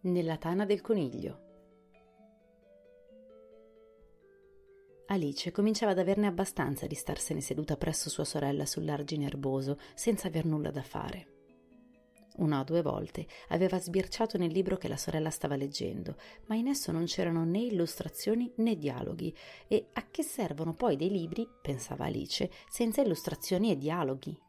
Nella tana del coniglio. Alice cominciava ad averne abbastanza di starsene seduta presso sua sorella sull'argine erboso senza aver nulla da fare. Una o due volte aveva sbirciato nel libro che la sorella stava leggendo, ma in esso non c'erano né illustrazioni né dialoghi. E a che servono poi dei libri, pensava Alice, senza illustrazioni e dialoghi?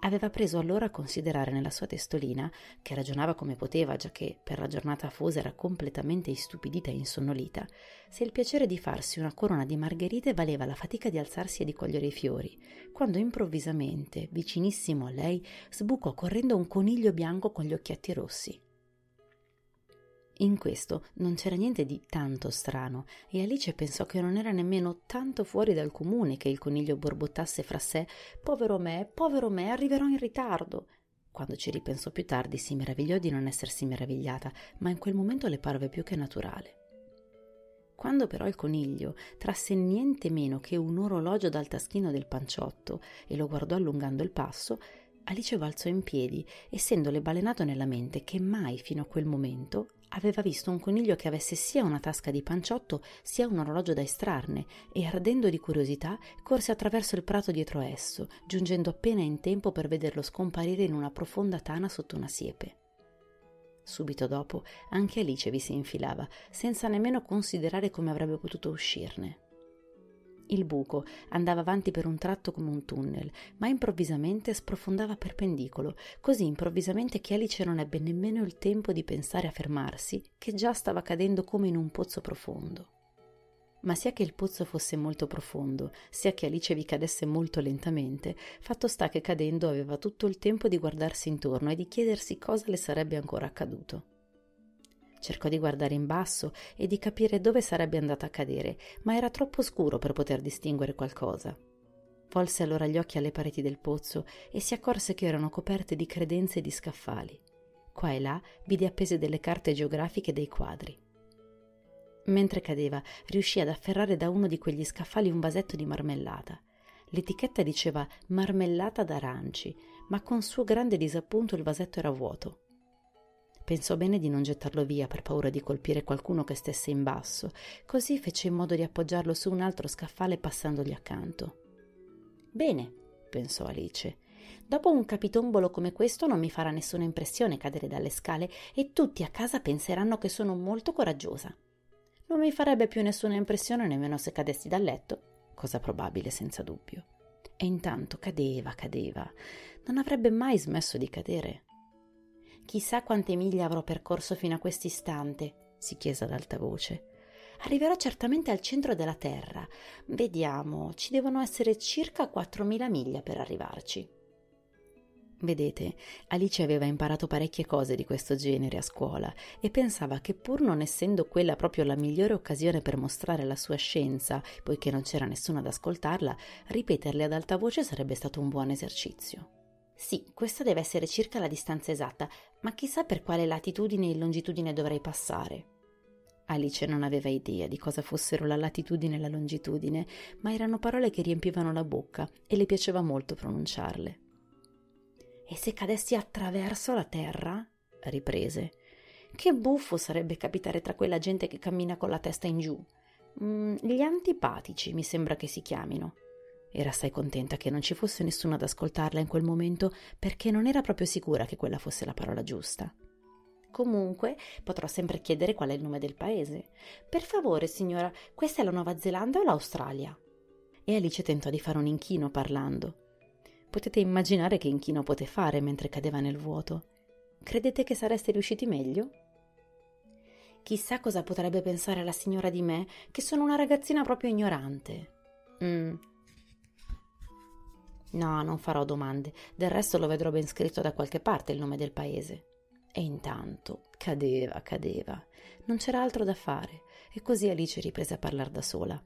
Aveva preso allora a considerare nella sua testolina, che ragionava come poteva, già che per la giornata afosa era completamente istupidita e insonnolita, se il piacere di farsi una corona di margherite valeva la fatica di alzarsi e di cogliere i fiori, quando improvvisamente, vicinissimo a lei, sbucò correndo un coniglio bianco con gli occhietti rossi. In questo non c'era niente di tanto strano e Alice pensò che non era nemmeno tanto fuori dal comune che il coniglio borbottasse fra sé Povero me, povero me, arriverò in ritardo. Quando ci ripensò più tardi si meravigliò di non essersi meravigliata, ma in quel momento le parve più che naturale. Quando però il coniglio trasse niente meno che un orologio dal taschino del panciotto e lo guardò allungando il passo, Alice balzò in piedi, essendole balenato nella mente che mai fino a quel momento aveva visto un coniglio che avesse sia una tasca di panciotto sia un orologio da estrarne e ardendo di curiosità corse attraverso il prato dietro esso, giungendo appena in tempo per vederlo scomparire in una profonda tana sotto una siepe. Subito dopo anche Alice vi si infilava, senza nemmeno considerare come avrebbe potuto uscirne. Il buco andava avanti per un tratto come un tunnel, ma improvvisamente sprofondava perpendicolo, così improvvisamente che Alice non ebbe nemmeno il tempo di pensare a fermarsi, che già stava cadendo come in un pozzo profondo. Ma sia che il pozzo fosse molto profondo, sia che Alice vi cadesse molto lentamente, fatto sta che cadendo aveva tutto il tempo di guardarsi intorno e di chiedersi cosa le sarebbe ancora accaduto. Cercò di guardare in basso e di capire dove sarebbe andata a cadere, ma era troppo scuro per poter distinguere qualcosa. Volse allora gli occhi alle pareti del pozzo e si accorse che erano coperte di credenze e di scaffali. Qua e là vide appese delle carte geografiche e dei quadri. Mentre cadeva, riuscì ad afferrare da uno di quegli scaffali un vasetto di marmellata. L'etichetta diceva marmellata d'aranci, ma con suo grande disappunto il vasetto era vuoto. Pensò bene di non gettarlo via per paura di colpire qualcuno che stesse in basso, così fece in modo di appoggiarlo su un altro scaffale passandogli accanto. Bene, pensò Alice. Dopo un capitombolo come questo non mi farà nessuna impressione cadere dalle scale e tutti a casa penseranno che sono molto coraggiosa. Non mi farebbe più nessuna impressione nemmeno se cadessi dal letto, cosa probabile senza dubbio. E intanto cadeva, cadeva. Non avrebbe mai smesso di cadere. Chissà quante miglia avrò percorso fino a quest'istante, si chiese ad alta voce. Arriverò certamente al centro della Terra. Vediamo, ci devono essere circa 4.000 miglia per arrivarci. Vedete, Alice aveva imparato parecchie cose di questo genere a scuola e pensava che pur non essendo quella proprio la migliore occasione per mostrare la sua scienza, poiché non c'era nessuno ad ascoltarla, ripeterle ad alta voce sarebbe stato un buon esercizio. Sì, questa deve essere circa la distanza esatta, ma chissà per quale latitudine e longitudine dovrei passare. Alice non aveva idea di cosa fossero la latitudine e la longitudine, ma erano parole che riempivano la bocca e le piaceva molto pronunciarle. E se cadessi attraverso la terra? riprese. Che buffo sarebbe capitare tra quella gente che cammina con la testa in giù. Mm, gli antipatici mi sembra che si chiamino. Era assai contenta che non ci fosse nessuno ad ascoltarla in quel momento perché non era proprio sicura che quella fosse la parola giusta. Comunque potrò sempre chiedere qual è il nome del paese. Per favore, signora, questa è la Nuova Zelanda o l'Australia? E Alice tentò di fare un inchino parlando. Potete immaginare che inchino poté fare mentre cadeva nel vuoto. Credete che sareste riusciti meglio? Chissà cosa potrebbe pensare la signora di me, che sono una ragazzina proprio ignorante. Mm, No, non farò domande, del resto lo vedrò ben scritto da qualche parte il nome del paese. E intanto cadeva, cadeva. Non c'era altro da fare, e così Alice riprese a parlare da sola.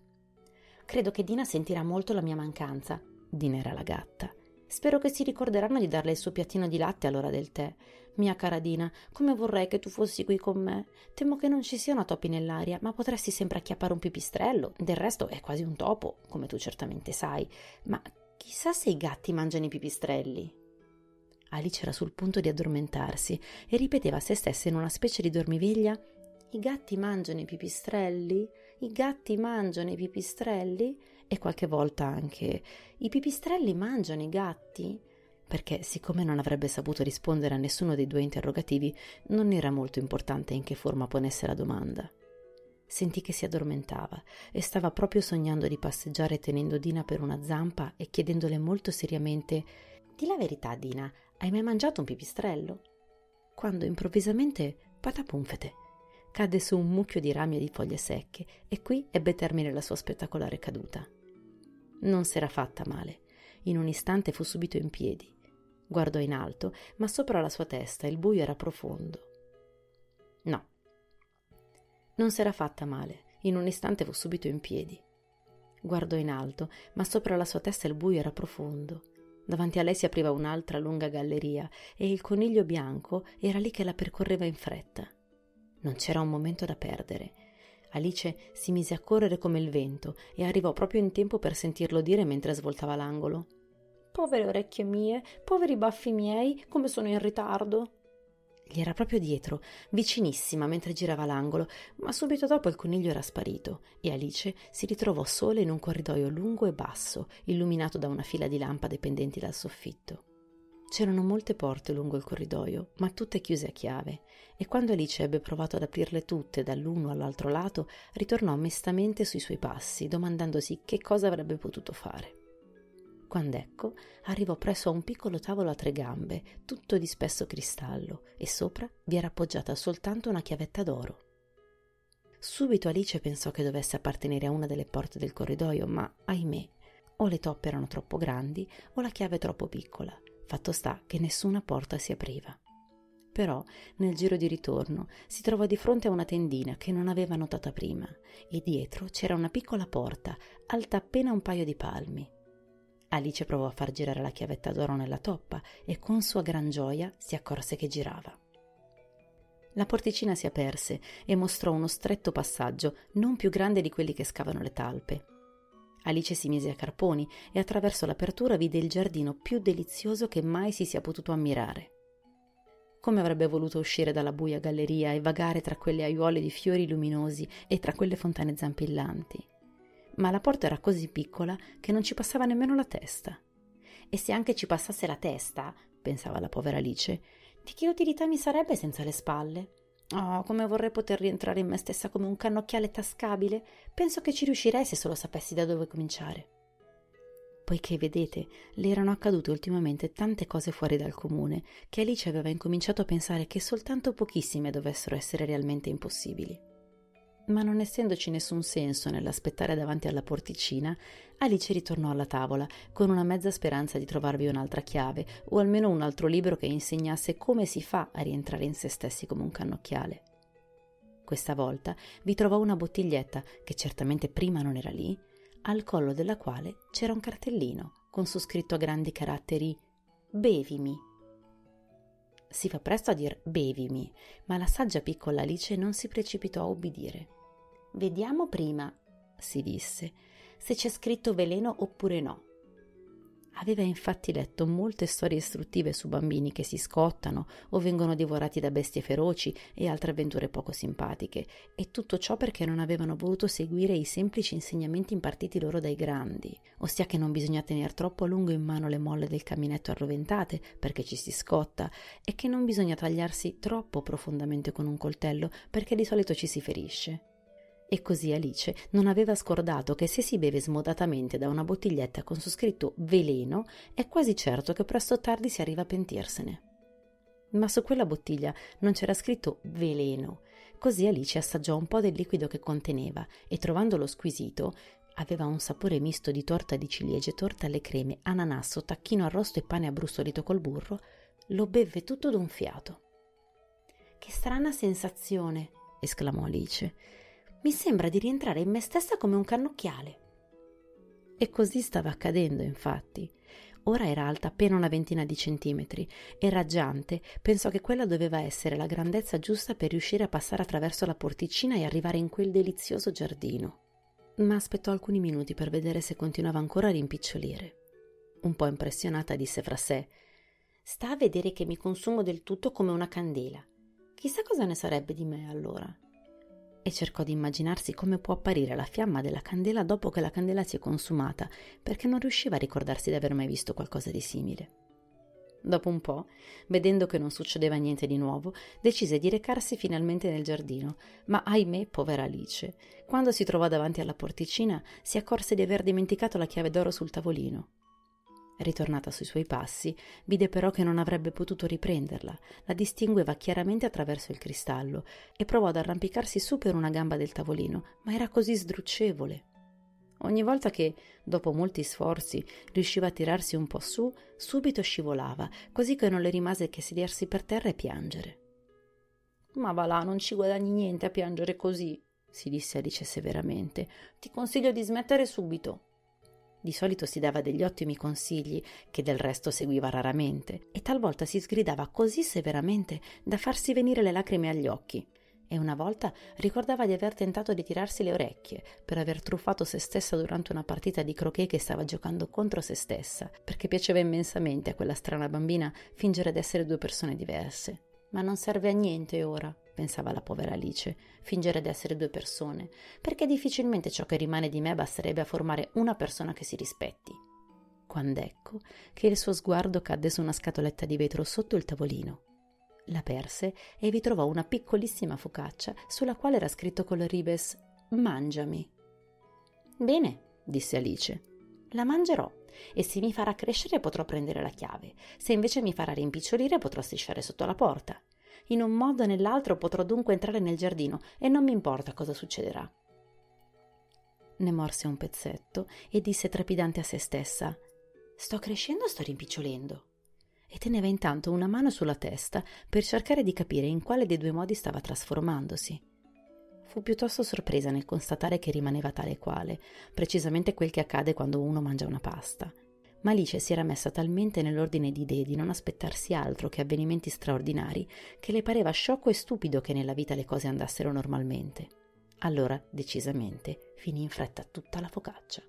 Credo che Dina sentirà molto la mia mancanza. Dina era la gatta. Spero che si ricorderanno di darle il suo piattino di latte all'ora del tè. Mia cara Dina, come vorrei che tu fossi qui con me. Temo che non ci siano topi nell'aria, ma potresti sempre acchiappare un pipistrello. Del resto è quasi un topo, come tu certamente sai. Ma Chissà se i gatti mangiano i pipistrelli. Alice era sul punto di addormentarsi e ripeteva a se stessa in una specie di dormiveglia i gatti mangiano i pipistrelli, i gatti mangiano i pipistrelli e qualche volta anche i pipistrelli mangiano i gatti? Perché, siccome non avrebbe saputo rispondere a nessuno dei due interrogativi, non era molto importante in che forma ponesse la domanda. Sentì che si addormentava e stava proprio sognando di passeggiare tenendo Dina per una zampa e chiedendole molto seriamente Di la verità, Dina, hai mai mangiato un pipistrello? Quando improvvisamente patapunfete cadde su un mucchio di rami e di foglie secche e qui ebbe termine la sua spettacolare caduta. Non s'era fatta male. In un istante fu subito in piedi. Guardò in alto, ma sopra la sua testa il buio era profondo. No. Non s'era fatta male. In un istante fu subito in piedi. Guardò in alto, ma sopra la sua testa il buio era profondo. Davanti a lei si apriva un'altra lunga galleria e il coniglio bianco era lì che la percorreva in fretta. Non c'era un momento da perdere. Alice si mise a correre come il vento e arrivò proprio in tempo per sentirlo dire mentre svoltava l'angolo. Povere orecchie mie, poveri baffi miei, come sono in ritardo. Gli era proprio dietro, vicinissima mentre girava l'angolo, ma subito dopo il coniglio era sparito e Alice si ritrovò sola in un corridoio lungo e basso, illuminato da una fila di lampade pendenti dal soffitto. C'erano molte porte lungo il corridoio, ma tutte chiuse a chiave, e quando Alice ebbe provato ad aprirle tutte dall'uno all'altro lato, ritornò mestamente sui suoi passi, domandandosi che cosa avrebbe potuto fare. Quando ecco arrivò presso a un piccolo tavolo a tre gambe, tutto di spesso cristallo, e sopra vi era appoggiata soltanto una chiavetta d'oro. Subito Alice pensò che dovesse appartenere a una delle porte del corridoio, ma ahimè, o le toppe erano troppo grandi o la chiave troppo piccola Fatto sta che nessuna porta si apriva. Però, nel giro di ritorno, si trovò di fronte a una tendina che non aveva notata prima e dietro c'era una piccola porta, alta appena un paio di palmi. Alice provò a far girare la chiavetta d'oro nella toppa e con sua gran gioia si accorse che girava. La porticina si aperse e mostrò uno stretto passaggio non più grande di quelli che scavano le talpe. Alice si mise a carponi e attraverso l'apertura vide il giardino più delizioso che mai si sia potuto ammirare. Come avrebbe voluto uscire dalla buia galleria e vagare tra quelle aiuole di fiori luminosi e tra quelle fontane zampillanti. Ma la porta era così piccola che non ci passava nemmeno la testa. E se anche ci passasse la testa, pensava la povera Alice, di che utilità mi sarebbe senza le spalle? Oh, come vorrei poter rientrare in me stessa come un cannocchiale tascabile. Penso che ci riuscirei se solo sapessi da dove cominciare. Poiché, vedete, le erano accadute ultimamente tante cose fuori dal comune, che Alice aveva incominciato a pensare che soltanto pochissime dovessero essere realmente impossibili. Ma non essendoci nessun senso nell'aspettare davanti alla porticina, Alice ritornò alla tavola con una mezza speranza di trovarvi un'altra chiave o almeno un altro libro che insegnasse come si fa a rientrare in se stessi come un cannocchiale. Questa volta vi trovò una bottiglietta, che certamente prima non era lì, al collo della quale c'era un cartellino con su scritto a grandi caratteri Bevimi. Si fa presto a dir bevimi, ma la saggia piccola Alice non si precipitò a ubbidire. Vediamo prima, si disse, se c'è scritto veleno oppure no. Aveva infatti letto molte storie istruttive su bambini che si scottano o vengono divorati da bestie feroci e altre avventure poco simpatiche, e tutto ciò perché non avevano voluto seguire i semplici insegnamenti impartiti loro dai grandi, ossia che non bisogna tenere troppo a lungo in mano le molle del caminetto arroventate perché ci si scotta, e che non bisogna tagliarsi troppo profondamente con un coltello perché di solito ci si ferisce. E così Alice non aveva scordato che se si beve smodatamente da una bottiglietta con su scritto veleno, è quasi certo che presto o tardi si arriva a pentirsene. Ma su quella bottiglia non c'era scritto veleno, così Alice assaggiò un po' del liquido che conteneva e trovandolo squisito, aveva un sapore misto di torta di ciliegie, torta alle creme, ananasso, tacchino arrosto e pane abbrustolito col burro, lo bevve tutto d'un fiato. Che strana sensazione! esclamò Alice. Mi sembra di rientrare in me stessa come un cannocchiale. E così stava accadendo, infatti. Ora era alta appena una ventina di centimetri e raggiante pensò che quella doveva essere la grandezza giusta per riuscire a passare attraverso la porticina e arrivare in quel delizioso giardino. Ma aspettò alcuni minuti per vedere se continuava ancora a rimpicciolire. Un po' impressionata disse fra sé: Sta a vedere che mi consumo del tutto come una candela. Chissà cosa ne sarebbe di me allora. E cercò di immaginarsi come può apparire la fiamma della candela dopo che la candela si è consumata, perché non riusciva a ricordarsi di aver mai visto qualcosa di simile. Dopo un po', vedendo che non succedeva niente di nuovo, decise di recarsi finalmente nel giardino, ma ahimè, povera Alice, quando si trovò davanti alla porticina, si accorse di aver dimenticato la chiave d'oro sul tavolino. Ritornata sui suoi passi, vide però che non avrebbe potuto riprenderla, la distingueva chiaramente attraverso il cristallo e provò ad arrampicarsi su per una gamba del tavolino, ma era così sdruccevole. Ogni volta che, dopo molti sforzi, riusciva a tirarsi un po' su, subito scivolava, così che non le rimase che sedersi per terra e piangere. Ma va là, non ci guadagni niente a piangere così, si disse Alice severamente. Ti consiglio di smettere subito. Di solito si dava degli ottimi consigli, che del resto seguiva raramente, e talvolta si sgridava così severamente da farsi venire le lacrime agli occhi e una volta ricordava di aver tentato di tirarsi le orecchie per aver truffato se stessa durante una partita di croquet che stava giocando contro se stessa, perché piaceva immensamente a quella strana bambina fingere d'essere due persone diverse. Ma non serve a niente ora, pensava la povera Alice, fingere d'essere due persone, perché difficilmente ciò che rimane di me basterebbe a formare una persona che si rispetti. Quand'ecco che il suo sguardo cadde su una scatoletta di vetro sotto il tavolino la perse e vi trovò una piccolissima focaccia sulla quale era scritto con le ribes Mangiami. Bene, disse Alice. La mangerò e se mi farà crescere potrò prendere la chiave. Se invece mi farà rimpicciolire potrò strisciare sotto la porta. In un modo o nell'altro potrò dunque entrare nel giardino e non mi importa cosa succederà. Ne morse un pezzetto e disse trepidante a se stessa: Sto crescendo o sto rimpicciolendo? e teneva intanto una mano sulla testa per cercare di capire in quale dei due modi stava trasformandosi. Fu piuttosto sorpresa nel constatare che rimaneva tale e quale, precisamente quel che accade quando uno mangia una pasta. Ma Alice si era messa talmente nell'ordine di idee di non aspettarsi altro che avvenimenti straordinari che le pareva sciocco e stupido che nella vita le cose andassero normalmente. Allora, decisamente, finì in fretta tutta la focaccia.